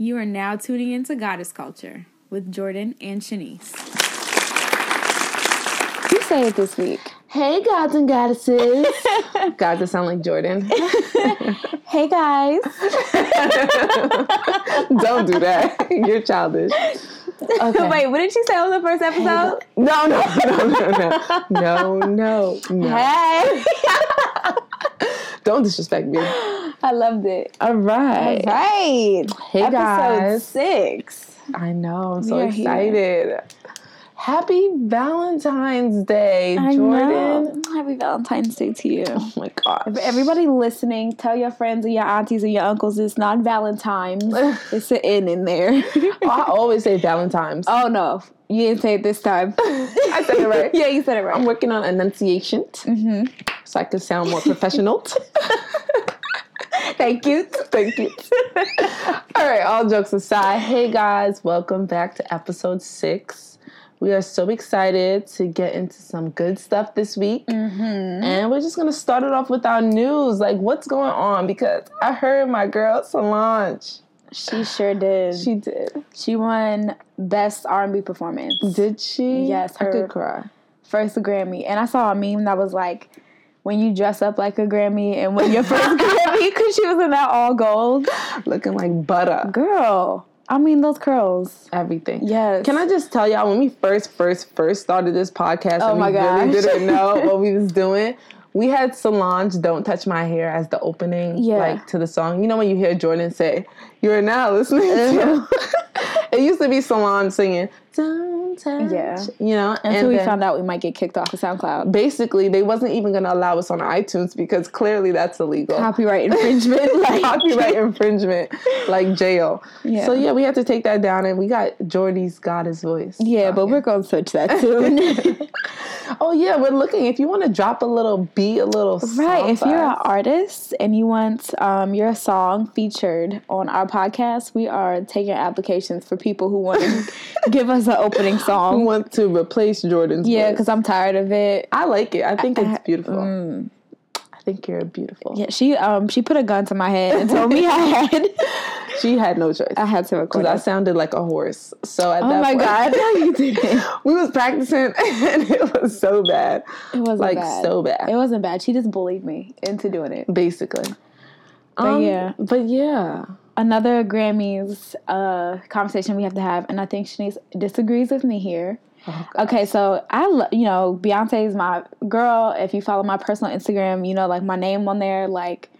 You are now tuning into Goddess Culture with Jordan and Shanice. You say it this week. Hey, gods and goddesses. God, that sound like Jordan. Hey guys. Don't do that. You're childish. Okay. Wait, what did she say on the first episode? No, no, no, no, no, no, no, no. Hey. Don't disrespect me. I loved it. All right. Right. Hey Episode guys. six. I know. I'm so excited. here. Happy Valentine's Day, I Jordan. know. Happy Valentine's Day to you. Oh my gosh. If everybody listening, tell your friends and your aunties and your uncles it's not Valentine's. it's an N in there. I always say Valentine's. oh no, you didn't say it this time. I said it right. yeah, you said it right. I'm working on enunciation Mm-hmm. so I can sound more professional. Thank you. Thank you. all right, all jokes aside, hey guys, welcome back to episode six. We are so excited to get into some good stuff this week. Mm-hmm. And we're just going to start it off with our news. Like, what's going on? Because I heard my girl Solange. She sure did. She, did. she won best R&B performance. Did she? Yes, I her- could cry. first Grammy, and I saw a meme that was like, "When you dress up like a Grammy and win your first Grammy," because she was in that all gold. Looking like butter. Girl, I mean those curls. Everything. Yes. Can I just tell y'all when we first, first, first started this podcast Oh and my we really didn't know what we was doing? We had Solange "Don't Touch My Hair" as the opening, Yeah. like to the song. You know when you hear Jordan say, "You're now listening to." it used to be Solange singing "Don't Touch." Yeah. you know. Until we then found out we might get kicked off of SoundCloud. basically they wasn't even going to allow us on iTunes because clearly that's illegal. Copyright infringement. like, Copyright infringement, like jail. Yeah. So yeah, we had to take that down, and we got Jordy's Goddess voice. Yeah, out but we're gonna switch that soon. Oh yeah, we're looking. If you want to drop a little beat, a little right. If you're an artist and you want um, your song featured on our podcast, we are taking applications for people who want to give us an opening we song. want to replace Jordan's, Yeah, because I'm tired of it. I like it. I think I- it's beautiful. Mm. I think you're beautiful. Yeah, she um she put a gun to my head and told me I had She had no choice I had to record. because I sounded like a horse. So at Oh that my point, god, no, you didn't. we was practicing, and it was so bad. It wasn't Like, bad. so bad. It wasn't bad. She just bullied me into doing it. Basically. But yeah. but yeah. Another Grammys uh conversation we have to have, and I think Shanice disagrees with me here. Oh, Okay, so I, lo- you know, Beyonce is my girl. If you follow my personal Instagram, you know, like my name on there, like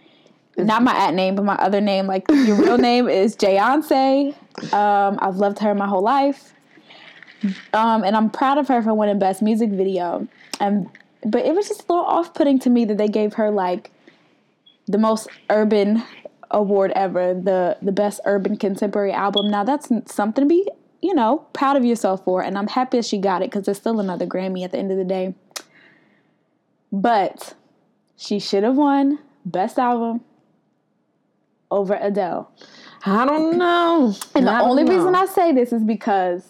not my at name, but my other name, like your real name is Jayonce. Um, I've loved her my whole life, um, and I'm proud of her for winning Best Music Video. And but it was just a little off putting to me that they gave her like the most urban award ever, the the best urban contemporary album. Now that's something to be, you know, proud of yourself for, and I'm happy that she got it because it's still another Grammy at the end of the day. But she should have won best album over Adele. I don't know. And the only know. reason I say this is because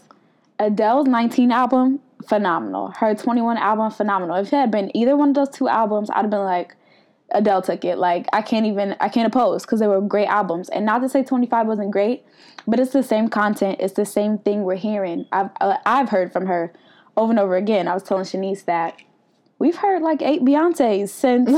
Adele's 19 album, phenomenal. Her 21 album, phenomenal. If it had been either one of those two albums, I'd have been like, Adele took it. Like, I can't even, I can't oppose because they were great albums. And not to say 25 wasn't great, but it's the same content. It's the same thing we're hearing. I've, uh, I've heard from her over and over again. I was telling Shanice that we've heard like eight Beyonces since,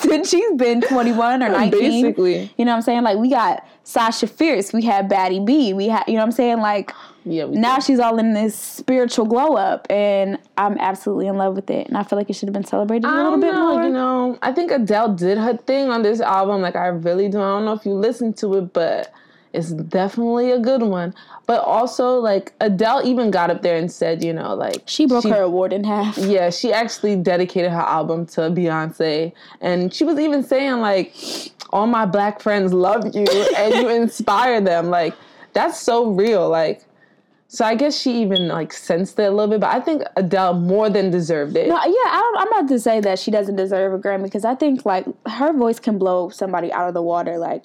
since she's been 21 or 19. Basically. You know what I'm saying? Like we got Sasha Fierce, we had Batty B, we had you know what I'm saying? Like Yeah, we now did. she's all in this spiritual glow up and I'm absolutely in love with it. And I feel like it should have been celebrated a little bit know, more. You know, I think Adele did her thing on this album. Like I really do. I don't know if you listened to it, but it's definitely a good one. But also, like Adele even got up there and said, you know, like she broke her award in half. Yeah, she actually dedicated her album to Beyonce, and she was even saying like, "All my black friends love you, and you inspire them." Like that's so real. Like, so I guess she even like sensed it a little bit, but I think Adele more than deserved it. No, yeah, I, I'm not to say that she doesn't deserve a Grammy because I think like her voice can blow somebody out of the water. Like,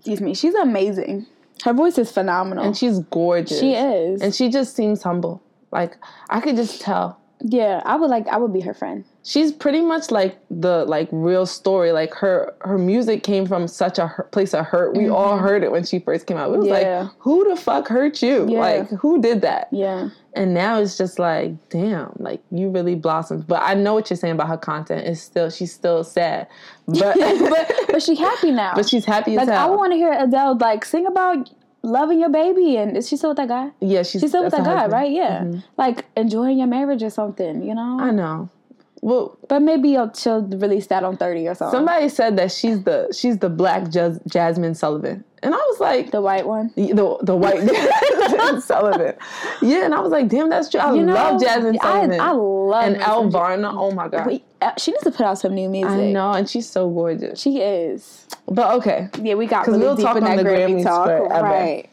excuse me, she's amazing. Her voice is phenomenal. and she's gorgeous. she is. and she just seems humble. Like I could just tell. yeah, I would like. I would be her friend. She's pretty much like the like real story. Like her her music came from such a place of hurt. We all heard it when she first came out. It was Mm-hmm. Yeah. like, who the fuck hurt you? Yeah. Like, who did that? Yeah. And now it's just like, damn, like you really blossomed. But I know what you're saying about her content. It's still she's still sad, but but but she happy now. but she's happy as like I want to hear Adele like sing about loving your baby and is she still with that guy? yeah, she's She's still with that guy, husband. right? Yeah. Mm-hmm. Like enjoying your marriage or something, you know? I know. Well, But maybe she'll release that on 30 or something. somebody said that she's the she's the black Jas- Jazmine Sullivan, and I was like, the white one. the the white Jazmine Sullivan. Yeah, and I was like, damn, that's true. I You know, love Jazmine Sullivan I love and me Elle some Ja- Varner. Oh my god, uh, she needs to put out some new music. I know, and she's so gorgeous. She is. But okay, Yeah, we got 'Cause really we'll deep talk in on that the Grammy talk. forever. Right.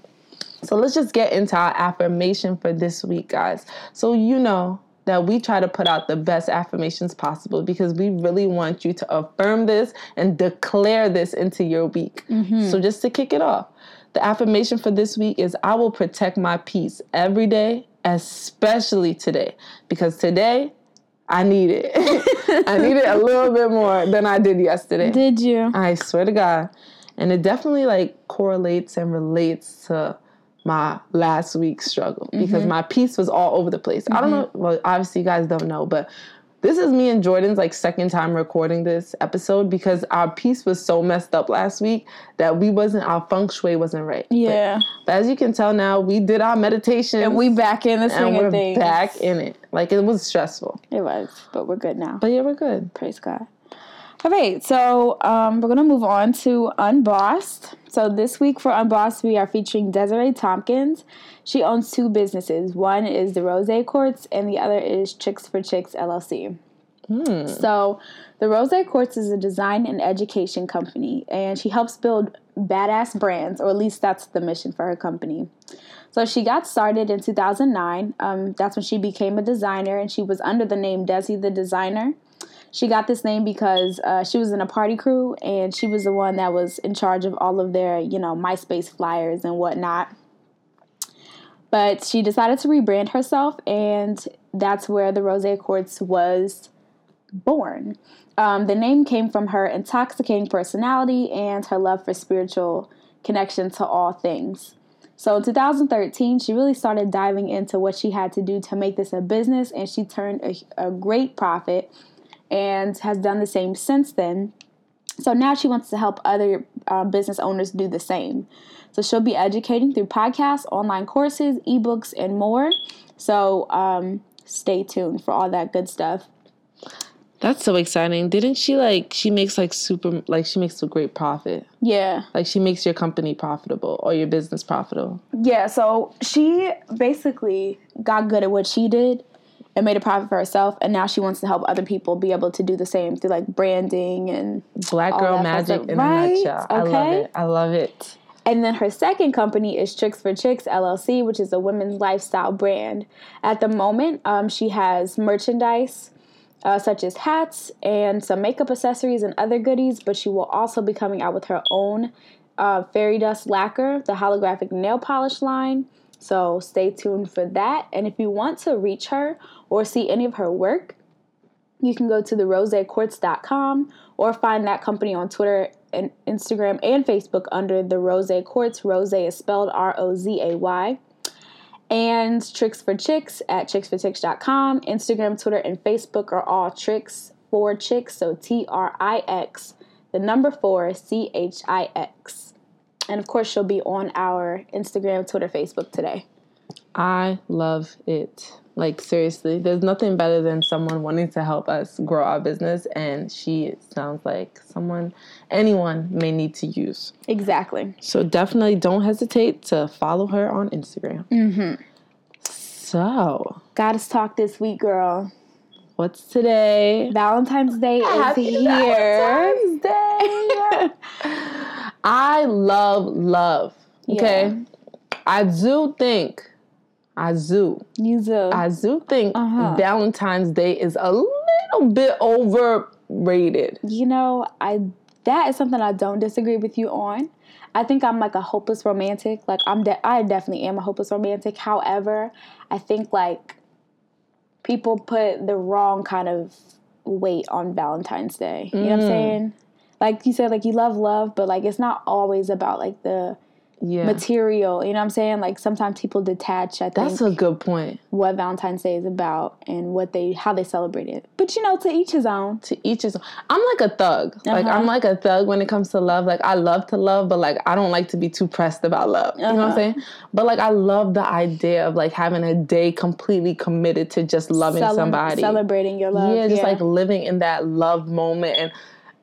So let's just get into our affirmation for this week, guys. So you know that we try to put out the best affirmations possible because we really want you to affirm this and declare this into your week. Mm-hmm. So just to kick it off, the affirmation for this week is I will protect my peace every day, especially today, because today I need it. I need it a little bit more than I did yesterday. Did you? I swear to God. And it definitely like correlates and relates to my last week's struggle because mm-hmm. my peace was all over the place. I don't mm-hmm. know. Well, obviously, you guys don't know, but this is me and Jordan's like second time recording this episode because our peace was so messed up last week that we wasn't, our feng shui wasn't right. Yeah. But, as you can tell now, we did our meditation And we back in the and we're things. back in it. Like it was stressful. It was, but we're good now. But yeah, we're good. Praise God. All right, so um, we're gonna move on to Unbossed. So this week for Unbossed, we are featuring Desiree Tompkins. She owns two businesses. One is the Rose Courts, and the other is Tricks for Chicks LLC. So, the Rose Courts is a design and education company, and she helps build badass brands, or at least that's the mission for her company. So, she got started in 2009. Um, that's when she became a designer, and she was under the name Desi the Designer. She got this name because uh, she was in a party crew, and she was the one that was in charge of all of their, you know, MySpace flyers and whatnot. But she decided to rebrand herself, and that's where the Rose Courts was born. Um, the name came from her intoxicating personality and her love for spiritual connection to all things. So in 2013, she really started diving into what she had to do to make this a business, and she turned a, a great profit and has done the same since then. So now she wants to help other uh, business owners do the same. So she'll be educating through podcasts, online courses, ebooks, and more. So um, stay tuned for all that good stuff. That's so exciting. Didn't she like she makes like super like she makes a great profit. Yeah. Like she makes your company profitable or your business profitable. Yeah, so she basically got good at what she did and made a profit for herself, and now she wants to help other people be able to do the same through like branding and Black girl magic stuff. in Right? a nutshell. I love it. I love it. And then her second company is Tricks for Chicks LLC, which is a women's lifestyle brand. At the moment, um, she has merchandise uh, such as hats and some makeup accessories and other goodies, but she will also be coming out with her own uh, fairy dust lacquer, the holographic nail polish line. So stay tuned for that. And if you want to reach her or see any of her work, you can go to the rosecourts.com or find that company on Twitter and Instagram and Facebook under the Rose Courts. Rose is spelled R O Z A Y. And Tricks for Chicks at chicksforchicks.com. Instagram, Twitter, and Facebook are all Tricks for Chicks. So T R I X, the number four, C H I X. And of course, she'll be on our Instagram, Twitter, Facebook today. I love it. Like seriously, there's nothing better than someone wanting to help us grow our business and she sounds like someone anyone may need to use. Exactly. So definitely don't hesitate to follow her on Instagram. Mm-hmm. So, Goddess Talk this week, girl. what's today? Valentine's Day is Happy here. Valentine's Day. I love love. Okay. I do think, I do, You do. I do think Uh-huh. Valentine's Day is a little bit overrated. you know, I that is something I don't disagree with you on. I think I'm like a hopeless romantic. Like I'm de- I definitely am a hopeless romantic. However, I think like people put the wrong kind of weight on Valentine's Day. You know what I'm Mm. saying? Like you said, like you love love, but like it's not always about like the Yeah. material. You know what I'm saying? Like sometimes people detach. I That's a good point. what Valentine's Day is about and what they how they celebrate it. But you know, to each his own. To each his own. I'm like a thug. Like Uh-huh. I'm like a thug when it comes to love. Like I love to love, but like I don't like to be too pressed about love. You know what I'm Uh-huh. saying? But like I love the idea of like having a day completely committed to just loving Cele- somebody. celebrating your love. yeah, just like living in that love moment. And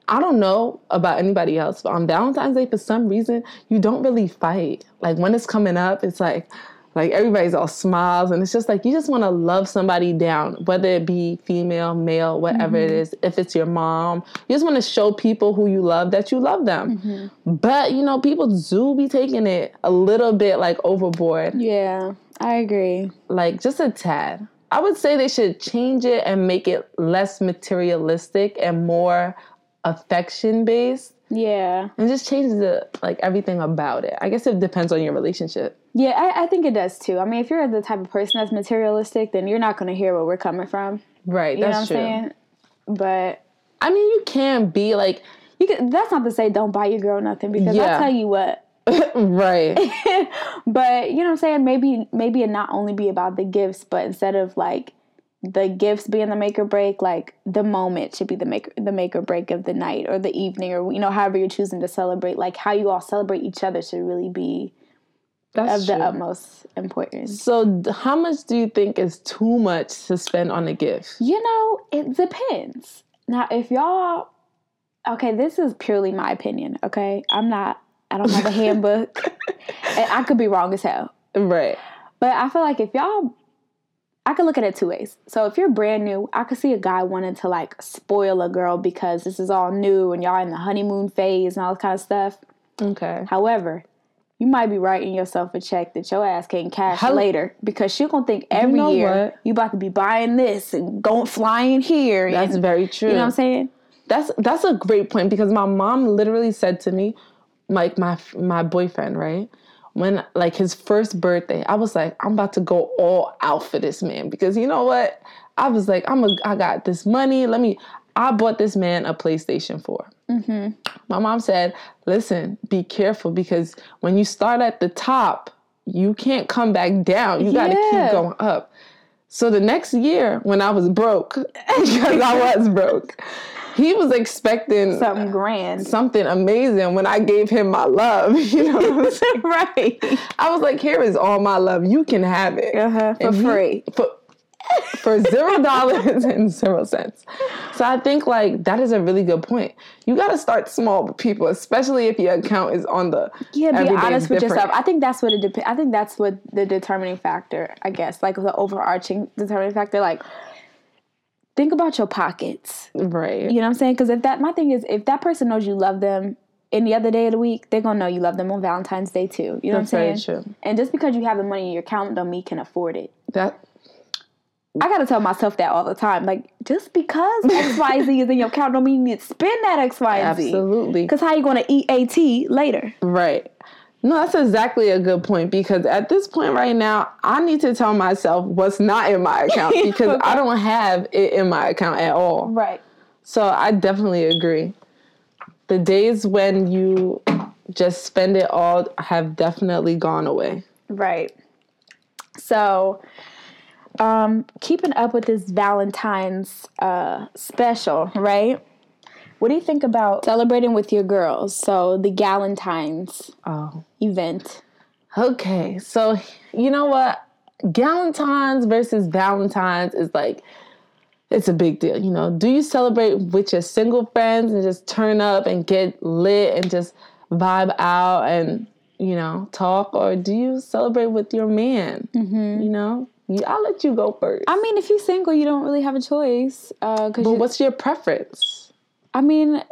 I don't know about anybody else, but on Valentine's Day, for some reason, you don't really fight. Like when it's coming up, it's like, like everybody's all smiles, and it's just like you just want to love somebody down, whether it be female, male, whatever it mm-hmm. is. If it's your mom, you just want to show people who you love that you love them. Mm-hmm. But you know, people do be taking it a little bit like overboard yeah, I agree. like just a tad. I would say they should change it and make it less materialistic and more affection based Yeah. and just changes the like everything about it. I guess it depends on your relationship. Yeah, I, I think it does too. I mean, if you're the type of person that's materialistic, then you're not going to hear where we're coming from. Right, You that's know what I'm saying? But I mean, you can be like you can, that's not to say don't buy your girl nothing because Yeah. I'll tell you what. right. But you know what I'm saying? Maybe maybe it not only be about the gifts, but instead of like the gifts being the make or break, like the moment should be the make the make or break of the night or the evening or you know however you're choosing to celebrate. Like how you all celebrate each other should really be That's of the utmost importance. So, how much do you think is too much to spend on a gift? You know, it depends. Now, if y'all, okay, this is purely my opinion. Okay, I'm not. I don't have a handbook, and I could be wrong as hell. Right. But I feel like if y'all, I could look at it two ways. So if you're brand new, I could see a guy wanting to like spoil a girl because this is all new and y'all in the honeymoon phase and all this kind of stuff. Okay. However, you might be writing yourself a check that your ass can't cash How- later because she gonna think every know year what? you about to be buying this and going flying here. That's and, very true. you know what I'm saying? That's that's a great point because my mom literally said to me, like my my boyfriend, right? When like his first birthday, I was like, I'm about to go all out for this man because you know what? I was like, I'm a, I got this money. Let me. I bought this man a PlayStation 4. Mm-hmm. My mom said, "Listen, be careful because when you start at the top, you can't come back down. You got to Yeah. keep going up." So the next year, when I was broke, because I was broke, he was expecting Something grand. something amazing when I gave him my love. You know, what I'm saying? right. I was like, "Here is all my love. You can have it Uh-huh, for And he- free. for for zero dollars and zero cents." So I think like that is a really good point. You got to start small with people, especially if your account is on the Yeah, be honest with different. yourself. I think that's what it depends. I think that's what the determining factor. I guess like the overarching determining factor. Like, think about your pockets. right. You know what I'm saying? Because if that, my thing is, if that person knows you love them any other day of the week, they're gonna know you love them on Valentine's Day too. You know That's what I'm very saying? true. And just because you have the money in your account, don't mean you can afford it. That I gotta tell myself that all the time. Like, just because X Y Z is in your account, don't mean you need to spend that X Y and absolutely Because how you gonna eat AT later? Right. No, that's exactly a good point because at this point right now, I need to tell myself what's not in my account because I don't have it in my account at all. Right. So I definitely agree. The days when you just spend it all have definitely gone away. Right. So, um, keeping up with this Valentine's uh, special, right? What do you think about celebrating with your girls? So the Galentine's Oh. event. Okay. So, you know what? Galentine's versus Valentine's is like, it's a big deal. You know, do you celebrate with your single friends and just turn up and get lit and just vibe out and, you know, talk? Or do you celebrate with your man? Mm-hmm. You know, I'll let you go first. I mean, if you're single, you don't really have a choice. Uh, but what's your preference? I mean,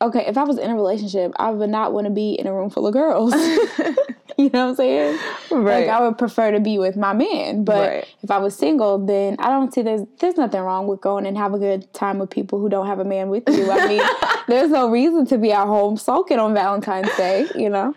okay, if I was in a relationship, I would not want to be in a room full of girls. you know what I'm saying? Right. Like I would prefer to be with my man, but Right. if I was single, then I don't see there's there's nothing wrong with going and have a good time with people who don't have a man with you. I mean, there's no reason to be at home sulking on Valentine's Day, you know.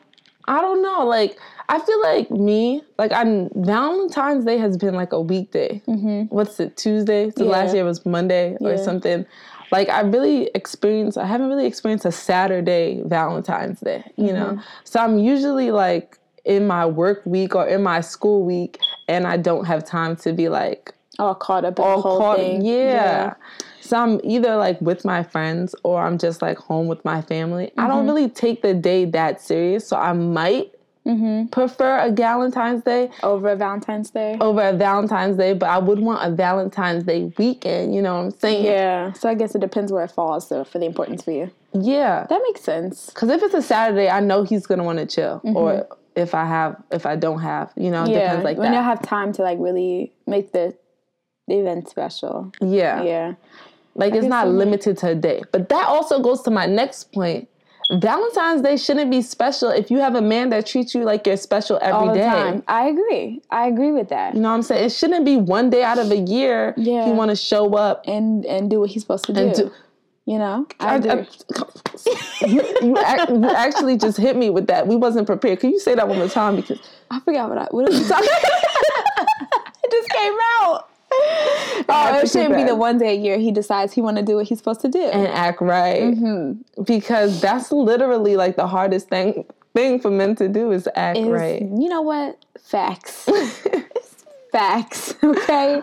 I don't know. Like I feel like me, like I'm Valentine's Day has been like a weekday. Mm-hmm. What's it? Tuesday. So Yeah. last year was Monday or something. Like I really experienced. I haven't really experienced a Saturday Valentine's Day. You Mm-hmm. know. So I'm usually like in my work week or in my school week, and I don't have time to be like All caught up in all caught. thing. Yeah. So I'm either like with my friends or I'm just like home with my family. I don't mm-hmm. really take the day that serious, so I might mm-hmm. prefer a Valentine's Day Over a Valentine's Day. over a Valentine's Day, but I would want a Valentine's Day weekend. You know what I'm saying? Yeah. So I guess it depends where it falls so for the importance for you. Yeah. That makes sense. Because if it's a Saturday, I know he's gonna want to chill. Mm-hmm. Or if I have, if I don't have, you know, it Yeah. depends like when you have time to like really make the the event special. yeah. Yeah. Like it's not so. limited to a day. But that also goes to my next point. Valentine's Day shouldn't be special if you have a man that treats you like you're special every day. time. I agree. I agree with that. You know what I'm saying? It shouldn't be one day out of a year Yeah. he want to show up And and do what he's supposed to do. do. You know? I, I-. I- uh, you, you, ac- you actually just hit me with that. We wasn't prepared. Can you say that one more time? Because I forgot what I what was talking. it just came out. Oh, it shouldn't be the one day a year he decides he want to do what he's supposed to do. and act right Mm-hmm. because that's literally like the hardest thing thing for men to do is act Is- right. You know what? Facts. Facts. Okay.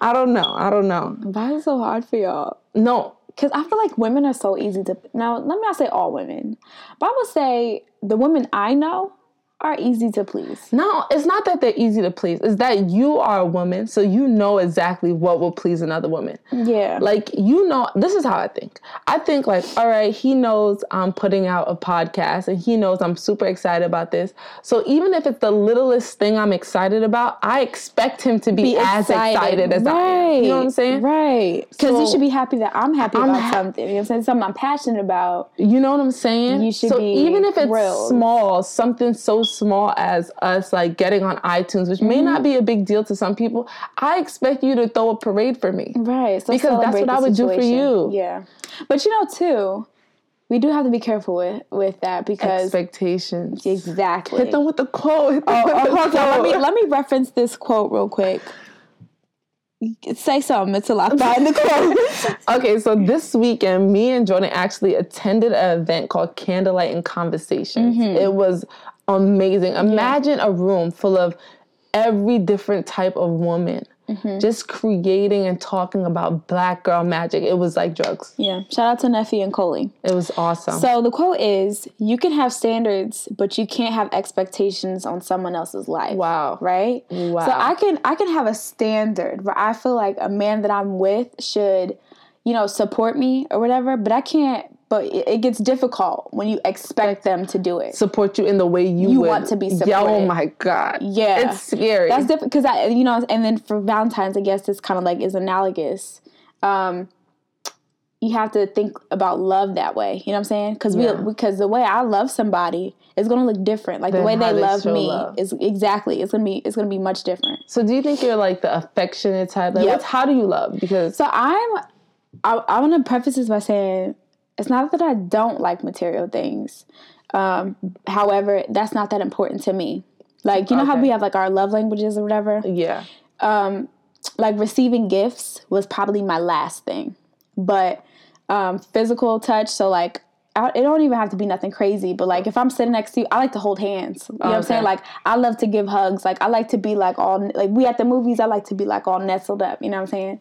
I don't know. I don't know. Why is it so hard for y'all? No, Because I feel like women are so easy to. Now, let me not say all women, but I would say the women I know are easy to please. No, it's not that they're easy to please. It's that you are a woman, so you know exactly what will please another woman. Yeah. Like, you know, this is how I think. I think, like, all right, he knows I'm putting out a podcast and he knows I'm super excited about this. So even if it's the littlest thing I'm excited about, I expect him to be, as excited as I am. You know what I'm saying? Right. Because you So- should be happy that I'm happy I'm about ha- something. You know what I'm saying? Something I'm passionate about. You know what I'm saying? You should so be even if it's thrilled. small, something so small as us like getting on iTunes, which may Mm-hmm. not be a big deal to some people, I expect you to throw a parade for me. Right. So Because that's what I would do for you. Yeah. But you know, too, we do have to be careful with, with that because. Expectations. Exactly. Hit them with the quote. Hit them Oh, with oh, the hold on. Let me let me reference this quote real quick. Say something It's a I find the quote. Okay, so this weekend, me and Jordan actually attended an event called Candlelight and Conversations. Mm-hmm. It was amazing. Imagine a room full of every different type of woman Mm-hmm. just creating and talking about black girl magic. It was like drugs. yeah. Shout out to Neffy and Coley. It was awesome. So the quote is you can have standards, but you can't have expectations on someone else's life. wow. Right? Wow. So I can I can have a standard where I feel like a man that I'm with should, you know, support me or whatever, but I can't but it, gets difficult when you expect them to do it. Support you in the way you, You want to be Yeah, oh my God. Yeah. It's scary. That's different because I, you know, and then for Valentine's, I guess it's kind of like is analogous. Um, you have to think about love that way. You know what I'm saying? Because Yeah. we because the way I love somebody is going to look different. Like the way they they love me love. is exactly. It's gonna be it's gonna be much different. so do you think you're like the affectionate type? Like Yep. what's, how do you love? Because So I'm. I, I want to preface this by saying it's not that I don't like material things. Um, however, that's not that important to me. Like you know how we have like our love languages or whatever. yeah. like receiving gifts was probably my last thing but um physical touch so like I, it don't even have to be nothing crazy but like if i'm sitting next to you i like to hold hands you know what i'm saying like i love to give hugs like i like to be like all like we at the movies i like to be like all nestled up you know what i'm saying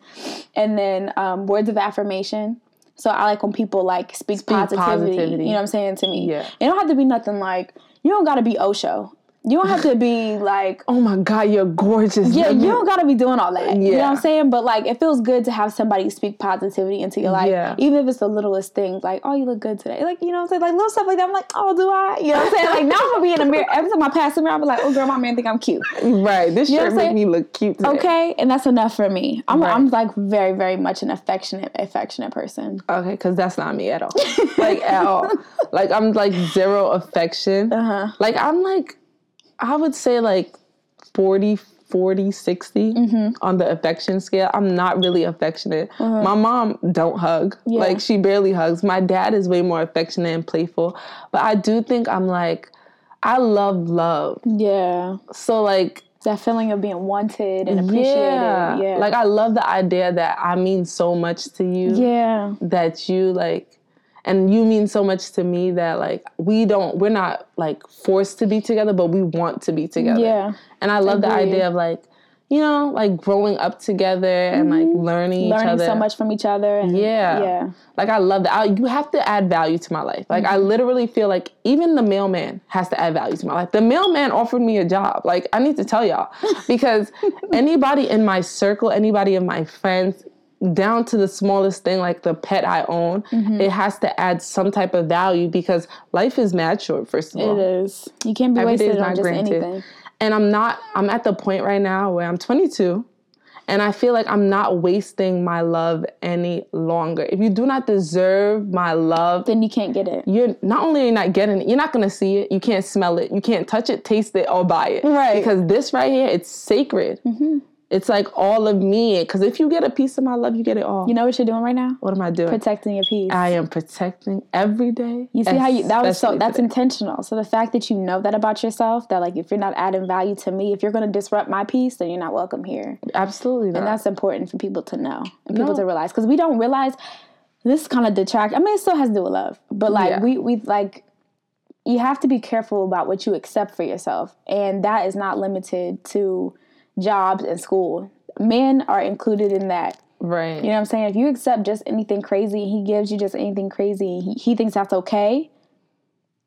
and then um words of affirmation so i like when people like speak, positivity, positivity. you know what i'm saying to me Yeah. it don't have to be nothing like you don't got to be osho you don't have to be like Oh my God, you're gorgeous. yeah, you don't gotta be doing all that. You know what Yeah. I'm saying? But like, it feels good to have somebody speak positivity into your life, Yeah. even if it's the littlest things. Like, oh, you look good today. Like, you know what I'm saying? Like little stuff like that. I'm like, oh, do I? You know what I'm saying? Like now I'm gonna be in the mirror. Every time I pass the mirror, I'm like, oh, girl, my man think I'm cute. Right. This what shirt make me look cute today. Okay, and that's enough for me. I'm Right. I'm like very very much an affectionate affectionate person. Okay, because that's not me at all. like at all. Like I'm like zero affection. Uh-huh. Like I'm like, I would say like 40, 40, 60 Mm-hmm. on the affection scale. I'm not really affectionate. My mom don't hug. Uh-huh. Yeah. Like she barely hugs. My dad is way more affectionate and playful. But I do think I'm like, I love love. Yeah. So like That feeling of being wanted and appreciated. yeah. Yeah. Like I love the idea that I mean so much to you. yeah. That you like and you mean so much to me that like we don't we're not like forced to be together, but we want to be together. Yeah. And I love the idea of like, you know, like growing up together and like learning each Learning so much from each other. And, Yeah. Yeah. Like I love that. I, you have to add value to my life. Like I Mm-hmm. literally feel like even the mailman has to add value to my life. The mailman offered me a job. Like I need to tell y'all because anybody in my circle, anybody of my friends, down to the smallest thing like the pet I own, Mm-hmm. it has to add some type of value because life is mad short. First of all, It is. You can't be Every wasted on just granted. anything. And I'm not, I'm at the point right now where I'm 22 and I feel like I'm not wasting my love any longer. If you do not deserve my love, Then you can't get it. you're not only are you not getting it, you're not gonna see it, you can't smell it, you can't touch it, taste it, or buy it. Right. Because this right here, it's sacred. It's like all of me. Because if you get a piece of my love, you get it all. You know what you're doing right now? what am I doing? Protecting your peace. I am protecting every day. You see how you that was so that's today. intentional. So the fact that you know that about yourself, that like if you're not adding value to me, if you're gonna disrupt my peace, then you're not welcome here. absolutely not. And that's important for people to know and people No. to realize. Because we don't realize this kind of detract I mean it still has to do with love. But like Yeah. we we like you have to be careful about what you accept for yourself. And that is not limited to jobs and school. Men are included in that. right. You know what I'm saying? If you accept just anything crazy, he gives you just anything crazy, he, he thinks that's okay,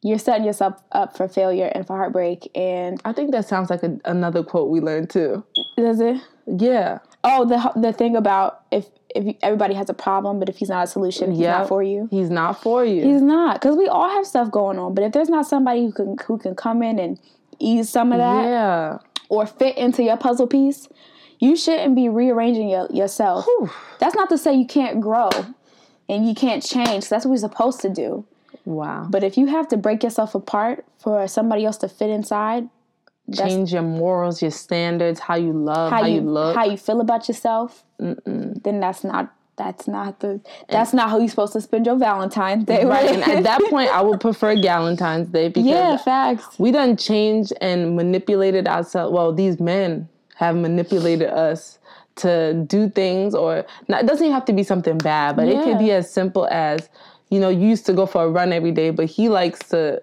you're setting yourself up for failure and for heartbreak. And I think that sounds like a, another quote we learned too. does it? Yeah. Oh, the the thing about if if everybody has a problem, but if he's not a solution, he's Yeah. not for you. He's not for you. He's not, because we all have stuff going on. But if there's not somebody who can who can come in and ease some of that yeah. Or fit into your puzzle piece, you shouldn't be rearranging your, yourself. That's not to say you can't grow and you can't change. That's what we're supposed to do. Wow. But if you have to break yourself apart for somebody else to fit inside, Change your morals, your standards, how you love, how, how, you, you, look. how you feel about yourself, then that's not that's not the that's not how you're supposed to spend your Valentine's Day. right. And at that point, I would prefer Valentine's Day because yeah, facts. we done changed and manipulated ourselves. Well, these men have manipulated us to do things, or not, it doesn't even have to be something bad, but it Yeah. could be as simple as you know, you used to go for a run every day, but he likes to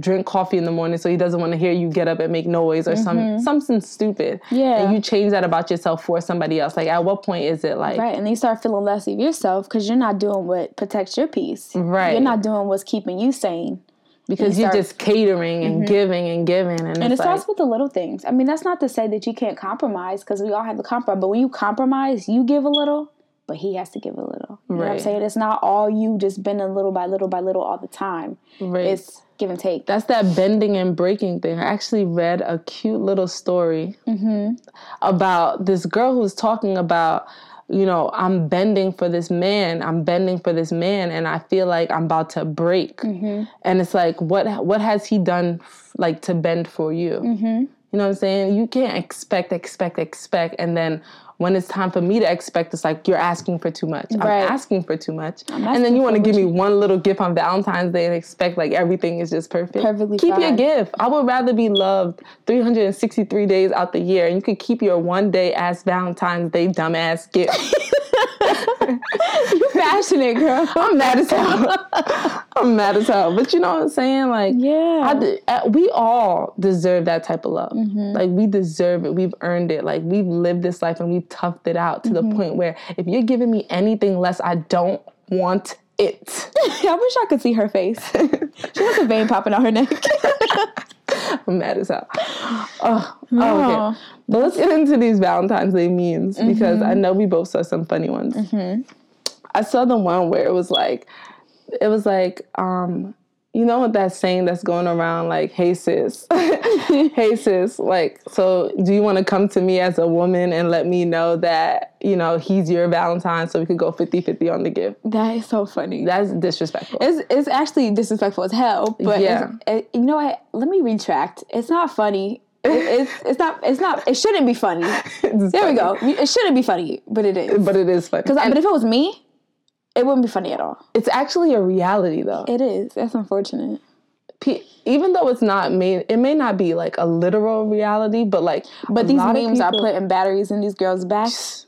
drink coffee in the morning, so he doesn't want to hear you get up and make noise or some something stupid. Mm-hmm. Yeah. and you change that about yourself for somebody else. Like, at what point is it like? Right, and then you start feeling less of yourself because you're not doing what protects your peace. Right. you're not doing what's keeping you sane. Because you you're start- just catering and giving and giving, and, And it it's like, starts with the little things. I mean, that's not to say that you can't compromise because we all have to compromise. But when you compromise, you give a little, but he has to give a little. You know what I'm saying? It's not all you just bending little by little by little all the time. Right. It's give and take. that's that bending and breaking thing. I actually read a cute little story mm-hmm. about this girl who was talking about, you know, I'm bending for this man. I'm bending for this man, and I feel like I'm about to break. Mm-hmm. And it's like, what what has he done, like to bend for you? Mm-hmm. You know what I'm saying? You can't expect, expect, expect, and then when it's time for me to expect, it's like you're asking for too much. Right. I'm asking for too much, and then you want to give me one little gift on Valentine's Day and expect like everything is just perfect. Perfectly Keep your gift. I would rather be loved 363 days out the year, and you could keep your one day ass Valentine's Day dumbass gift. You passionate girl. I'm mad as hell. I'm mad as hell. But you know what I'm saying? Like, Yeah. De- uh, we all deserve that type of love. Like, we deserve it. We've earned it. Like, we've lived this life and we've toughed it out to the point where if you're giving me anything less, I don't want it. I wish I could see her face. she has a vein popping out her neck. I'm mad as hell. Oh, oh, okay. But let's get into these Valentine's Day memes because I know we both saw some funny ones. I saw the one where it was like, it was like, um, you know what that saying that's going around like, hey sis, hey sis, like, so do you want to come to me as a woman and let me know that, you know, he's your Valentine so we could go 50 50 on the gift? that is so funny. That's disrespectful. It's it's actually disrespectful as hell. But Yeah. it, you know what? Let me retract. It's not funny. It, it's it's not it's not it shouldn't be funny. There we go. It shouldn't be funny, but it is. But it is funny. Because but if it was me, it wouldn't be funny at all. it's actually a reality though. It is. That's unfortunate. pe- even though it's not made, it may not be like a literal reality, but like, But these memes are putting batteries in these girls' backs.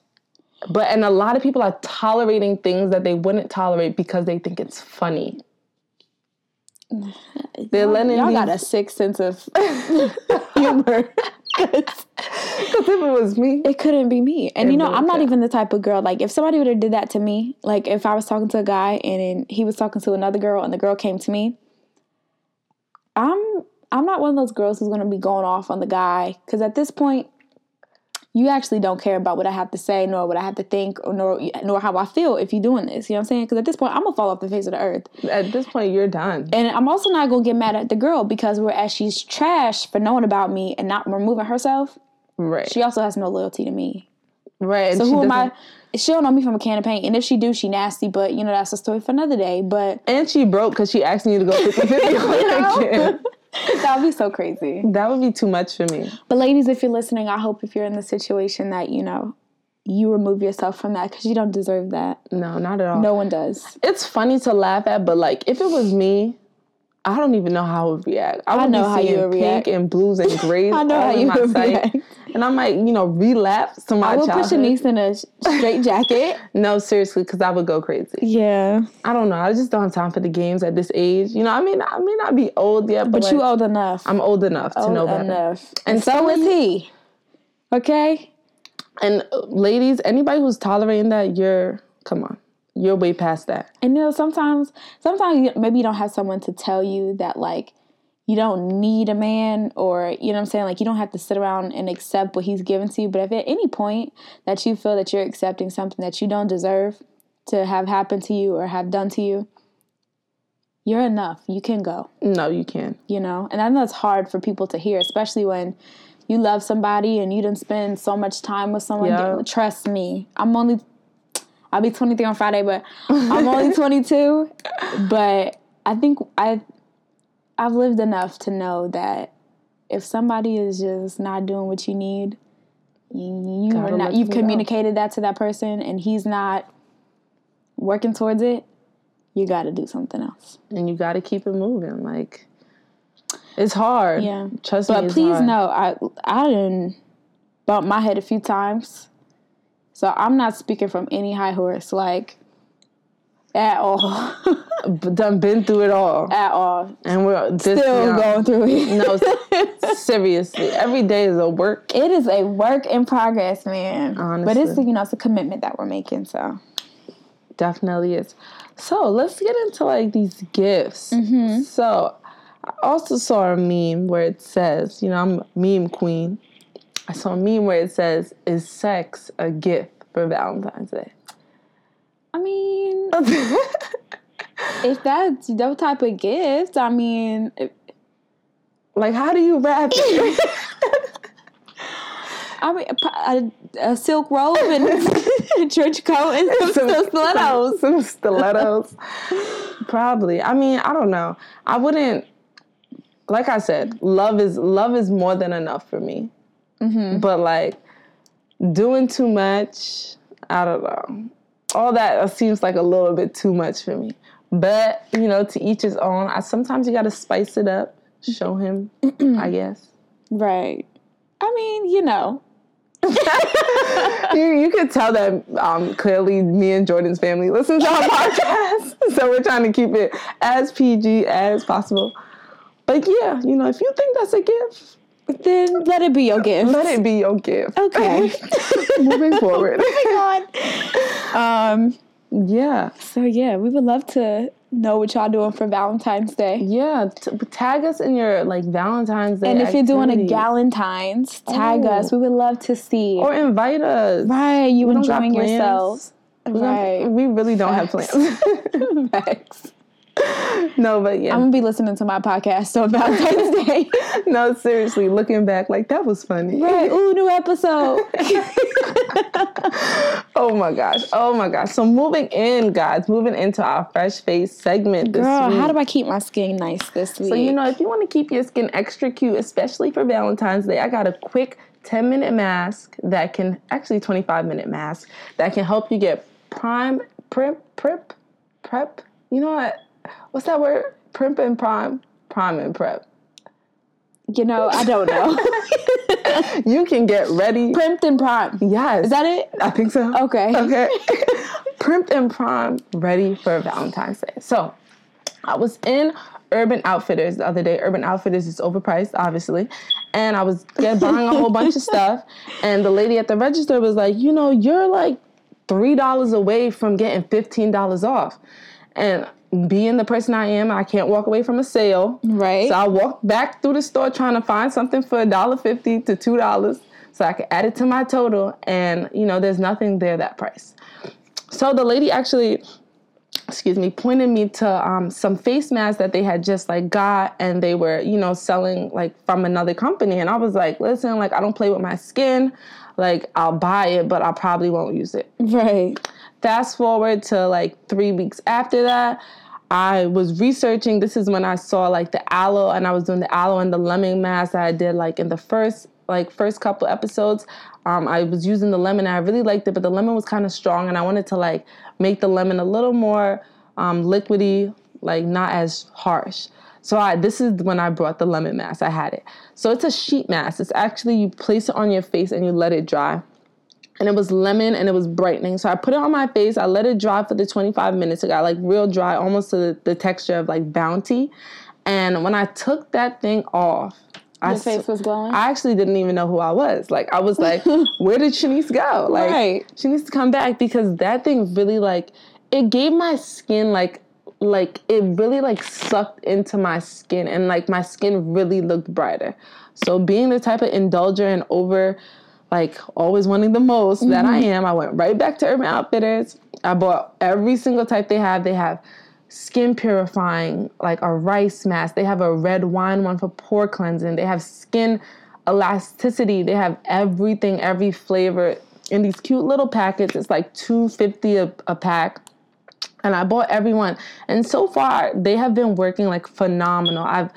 But and a lot of people are tolerating things that they wouldn't tolerate because they think it's funny. They're letting Y'all got a sick sense of humor. Because if it was me, It couldn't be me. And you know, I'm not even the type of girl like if somebody would have did that to me, like if I was talking to a guy and he was talking to another girl and the girl came to me, I'm I'm not one of those girls who's going to be going off on the guy cuz at this point you actually don't care about what I have to say nor what I have to think or nor nor how I feel if you're doing this. You know what I'm saying? Cuz at this point I'm to fall off the face of the earth. at this point, you're done. And I'm also not gonna get mad at the girl because whereas she's trash for knowing about me and not removing herself, Right. she also has no loyalty to me. right. So who am I? She don't know me from a can of paint, and if she do, she nasty. But you know that's a story for another day. But And she broke because she asked me to go 50 50 again. that would be so crazy. That would be too much for me. But ladies, if you're listening, I hope if you're in the situation that you know you remove yourself from that because you don't deserve that. No, not at all. No one does. It's funny to laugh at, but like if it was me, I don't even know how I would react. I would know be how you would pink react. and blues and grays I know how you would sight. react. And I might, you know, relapse to my I would put childhood. Shanice in a straight jacket. No, seriously, because I would go crazy. yeah, I don't know. I just don't have time for the games at this age. You know, I mean, I may not be old yet, but, but you like, old enough. I'm old enough to know old better. enough, And and so is he. Okay. And uh, ladies, anybody who's tolerating that, you're come on, you're way past that. And you know, sometimes, sometimes maybe you don't have someone to tell you that like you don't need a man, or you know what I'm saying. Like you don't have to sit around and accept what he's given to you. But if at any point that you feel that you're accepting something that you don't deserve to have happen to you or have done to you, you're enough. You can go. No, you can't. You know, and I know it's hard for people to hear, especially when you love somebody and you didn't spend so much time with someone. Yeah. Trust me, I'm only. I'll be 23 on Friday, but I'm only 22. But I think I, I've lived enough to know that if somebody is just not doing what you need, you, you are not, you've communicated that to that person, and he's not working towards it. You got to do something else. And you got to keep it moving. Like it's hard. Yeah. trust me. But please hard. know, I I didn't bump my head a few times, so I'm not speaking from any high horse, like at all, done been through it all, at all. and we're this Still young. going through it. No, seriously, every day is a work. it is a work in progress, man. Honestly. But it's you know it's a commitment that we're making. So Definitely is. So let's get into like these gifts. Mm-hmm. So I also saw a meme where it says, you know, I'm meme queen. I saw a meme where it says, "Is sex a gift for Valentine's Day?" I mean, if that's the type of gift, I mean, if- like, how do you wrap it? I mean, a, a, a silk robe and a trench coat and some, some stilettos. Some stilettos. Probably. I mean, I don't know. I wouldn't. Like I said, love is love is more than enough for me. Mm-hmm. But like doing too much, I don't know. All that seems like a little bit too much for me. But you know, to each his own. I sometimes you got to spice it up. Show him, I guess. Right. I mean, you know, you, you could tell that um, clearly me and Jordan's family listen to our podcast. So we're trying to keep it as PG as possible. But yeah, you know, if you think that's a gift, then let it be your gift. let it be your gift. Okay. Moving forward. Moving on. Um. yeah. So yeah, we would love to know what y'all doing for Valentine's Day. Yeah. T- tag us in your like Valentine's Day. And if you're doing a. Galentine's, tag Oh. us. We would love to see. or invite us. right, you We enjoying yourselves. Right. We really don't have plans. Facts. no, but yeah. I'm gonna be listening to my podcast on Valentine's Day. no, seriously, looking back, like that was funny. right. Ooh, new episode. Oh my gosh. Oh my gosh. So moving in, guys, moving into our fresh face segment this Girl, week. how do I keep my skin nice this week? so you know, if you want to keep your skin extra cute, especially for Valentine's Day, I got a quick 10 minute mask that can actually 25 minute mask that can help you get prime prep prep prep. You know what? What's that word? Primp and prime. prom and prep? You know, I don't know. You can get ready. Primped and prime. Yes. Is that it? I think so. Okay. Okay. Primped and prime, ready for Valentine's Day. So, I was in Urban Outfitters the other day. Urban Outfitters is overpriced, obviously. And I was get, buying a whole bunch of stuff. And the lady at the register was like, you know, you're like $3 away from getting $15 off. And being the person I am, I can't walk away from a sale. Right. So I walked back through the store trying to find something for $1.50 to $2 so I could add it to my total. And, you know, there's nothing there that price. So the lady actually, excuse me, pointed me to um, some face masks that they had just like got and they were, you know, selling like from another company. And I was like, listen, like I don't play with my skin. Like I'll buy it, but I probably won't use it. right. Fast forward to like three weeks after that, I was researching. This is when I saw like the aloe, and I was doing the aloe and the lemon mask that I did like in the first like first couple episodes. Um, I was using the lemon. And I really liked it, but the lemon was kind of strong, and I wanted to like make the lemon a little more um, liquidy, like not as harsh. So I this is when I brought the lemon mask. I had it. So it's a sheet mask. It's actually you place it on your face and you let it dry and it was lemon and it was brightening. So I put it on my face. I let it dry for the 25 minutes. It got like real dry, almost to the, the texture of like Bounty. And when I took that thing off, I Your s- face was glowing. I actually didn't even know who I was. Like I was like, where did Shanice go? Like Right. she needs to come back because that thing really like it gave my skin like like it really like sucked into my skin and like my skin really looked brighter. So being the type of indulger and over like always wanting the most that I mm-hmm. am, I went right back to Urban Outfitters. I bought every single type they have. They have skin purifying, like a rice mask. They have a red wine one for pore cleansing. They have skin elasticity. They have everything, every flavor in these cute little packets. It's like two fifty a, a pack and I bought everyone. And so far, they have been working like phenomenal. I've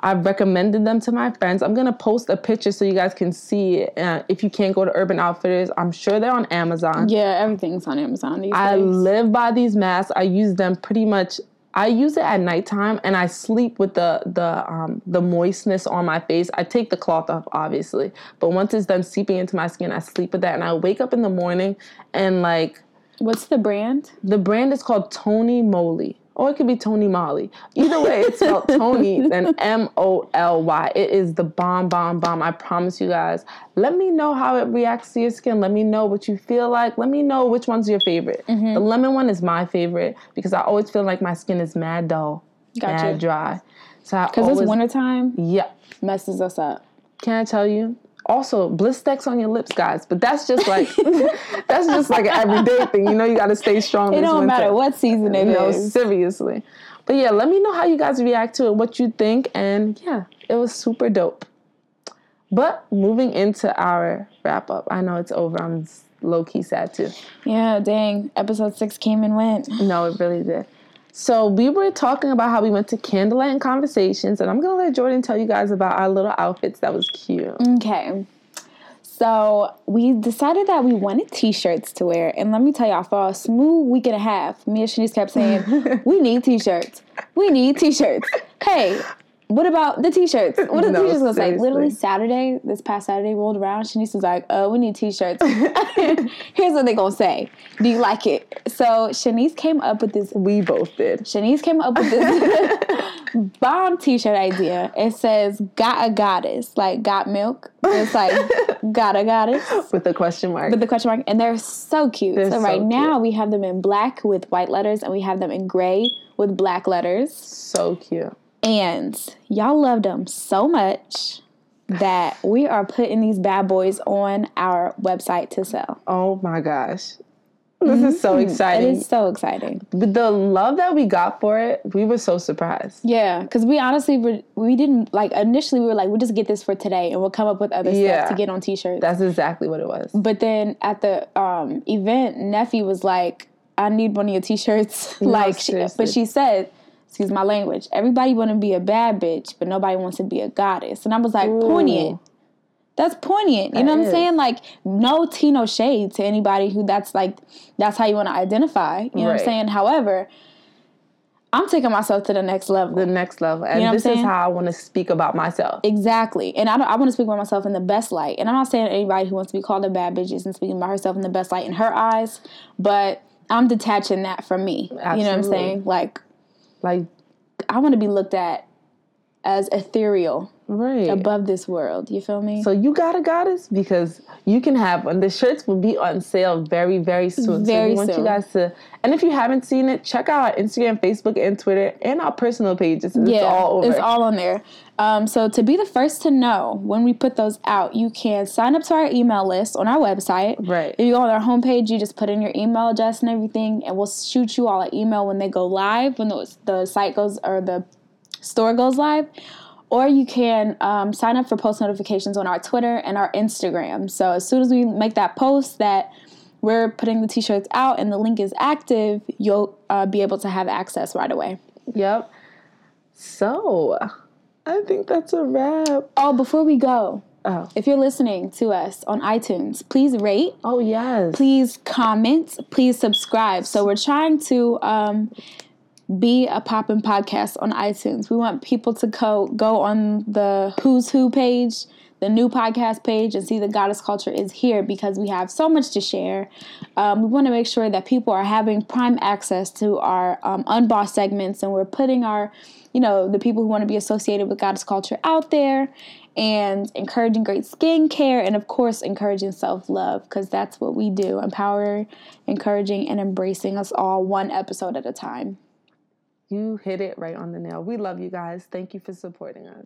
I've recommended them to my friends. I'm gonna post a picture so you guys can see it. Uh, if you can't go to Urban Outfitters, I'm sure they're on Amazon. yeah, everything's on Amazon these I days. live by these masks. I use them pretty much. I use it at nighttime, and I sleep with the the um, the moistness on my face. I take the cloth off, obviously, but once it's done seeping into my skin, I sleep with that, and I wake up in the morning and like What's the brand? the brand is called Tony Moly. Or it could be Tony Molly. Either way, it's spelled Tony, then M O L Y. It is the bomb, bomb, bomb. I promise you guys. Let me know how it reacts to your skin. Let me know what you feel like. Let me know which one's your favorite. Mm-hmm. The lemon one is my favorite because I always feel like my skin is mad dull, Gotcha. mad dry. So Because it's wintertime, Yeah. messes us up. Can I tell you? Also, Blistex on your lips, guys. But that's just like that's just like an everyday thing. You know, you got to stay strong. It don't winter. matter what season it is. No, seriously. But yeah, let me know how you guys react to it, what you think, and yeah, it was super dope. But moving into our wrap up, I know it's over. I'm low key sad too. Yeah, dang. Episode six came and went. No, it really did. So we were talking about how we went to candlelight and conversations, and I'm gonna let Jordan tell you guys about our little outfits that was cute. Okay. So we decided that we wanted t-shirts to wear, and let me tell y'all, for a smooth week and a half, me and Shanice kept saying, "We need t-shirts. We need t-shirts. Hey, what about the t-shirts? What are the No, t-shirts gonna say? Literally Saturday, this past Saturday rolled around. Shanice was like, "Oh, we need t-shirts. Here's what they gonna say. Do you like it?" So Shanice came up with this We both did. Shanice came up with this bomb t-shirt idea. It says "Got a goddess," like "Got milk." It's like "Got a goddess" With the question mark. with the question mark, and they're so cute. They're so right so now we have them in black with white letters, and we have them in gray with black letters. so cute. And y'all loved them so much that we are putting these bad boys on our website to sell. Oh my gosh. This is so Mm-hmm. It exciting. is so exciting. The love that we got for it, we were so surprised. Yeah, because we honestly were, we didn't like initially we were like we'll just get this for today and we'll come up with other Yeah. stuff to get on t-shirts. That's exactly what it was. but then at the um, event, Neffy was like, "I need one of your t-shirts." like, she, but she said, "Excuse my language. Everybody want to be a bad bitch, but nobody wants to be a goddess." And I was like, poignant. That's poignant. You know what I'm saying? Like, no tea, no shade to anybody who that's like, that's how you want to identify. You know what I'm saying? However, I'm taking myself to the next level. the next level. And know this is how I want to speak about myself. Exactly. And I, don't, I want to speak about myself in the best light. And I'm not saying anybody who wants to be called a bad bitch isn't speaking about herself in the best light in her eyes, but I'm detaching that from me. You know what I'm saying? Like, Like, I want to be looked at as ethereal right. above this world. You feel me? So you got a goddess because you can have one. The shirts will be on sale very, very soon. so Very we want soon. you guys to. And if you haven't seen it, check out our Instagram, Facebook, and Twitter, and our personal pages. It's yeah, all over. it's all on there. Um, so to be the first to know when we put those out, you can sign up to our email list on our website. Right. If you go on our homepage, you just put in your email address and everything, and we'll shoot you all an email when they go live, when the, the site goes or the store goes live. Or you can um, sign up for post notifications on our Twitter and our Instagram. So as soon as we make that post that we're putting the t-shirts out and the link is active, you'll uh, be able to have access right away. Yep. So I think that's a wrap. Oh, before we go, Oh. if you're listening to us on iTunes, please rate, Oh yes. please comment, please subscribe. So we're trying to um, be a poppin' podcast on iTunes. We want people to go go on the Who's Who page, the new podcast page, and see the Goddess Culture is here because we have so much to share. Um, we want to make sure that people are having prime access to our um, unbossed segments, and we're putting our, you know, the people who want to be associated with Goddess Culture out there. And encouraging great skincare, and of course, encouraging self love, because that's what we do empower, encouraging, and embracing us all one episode at a time. You hit it right on the nail. We love you guys. Thank you for supporting us.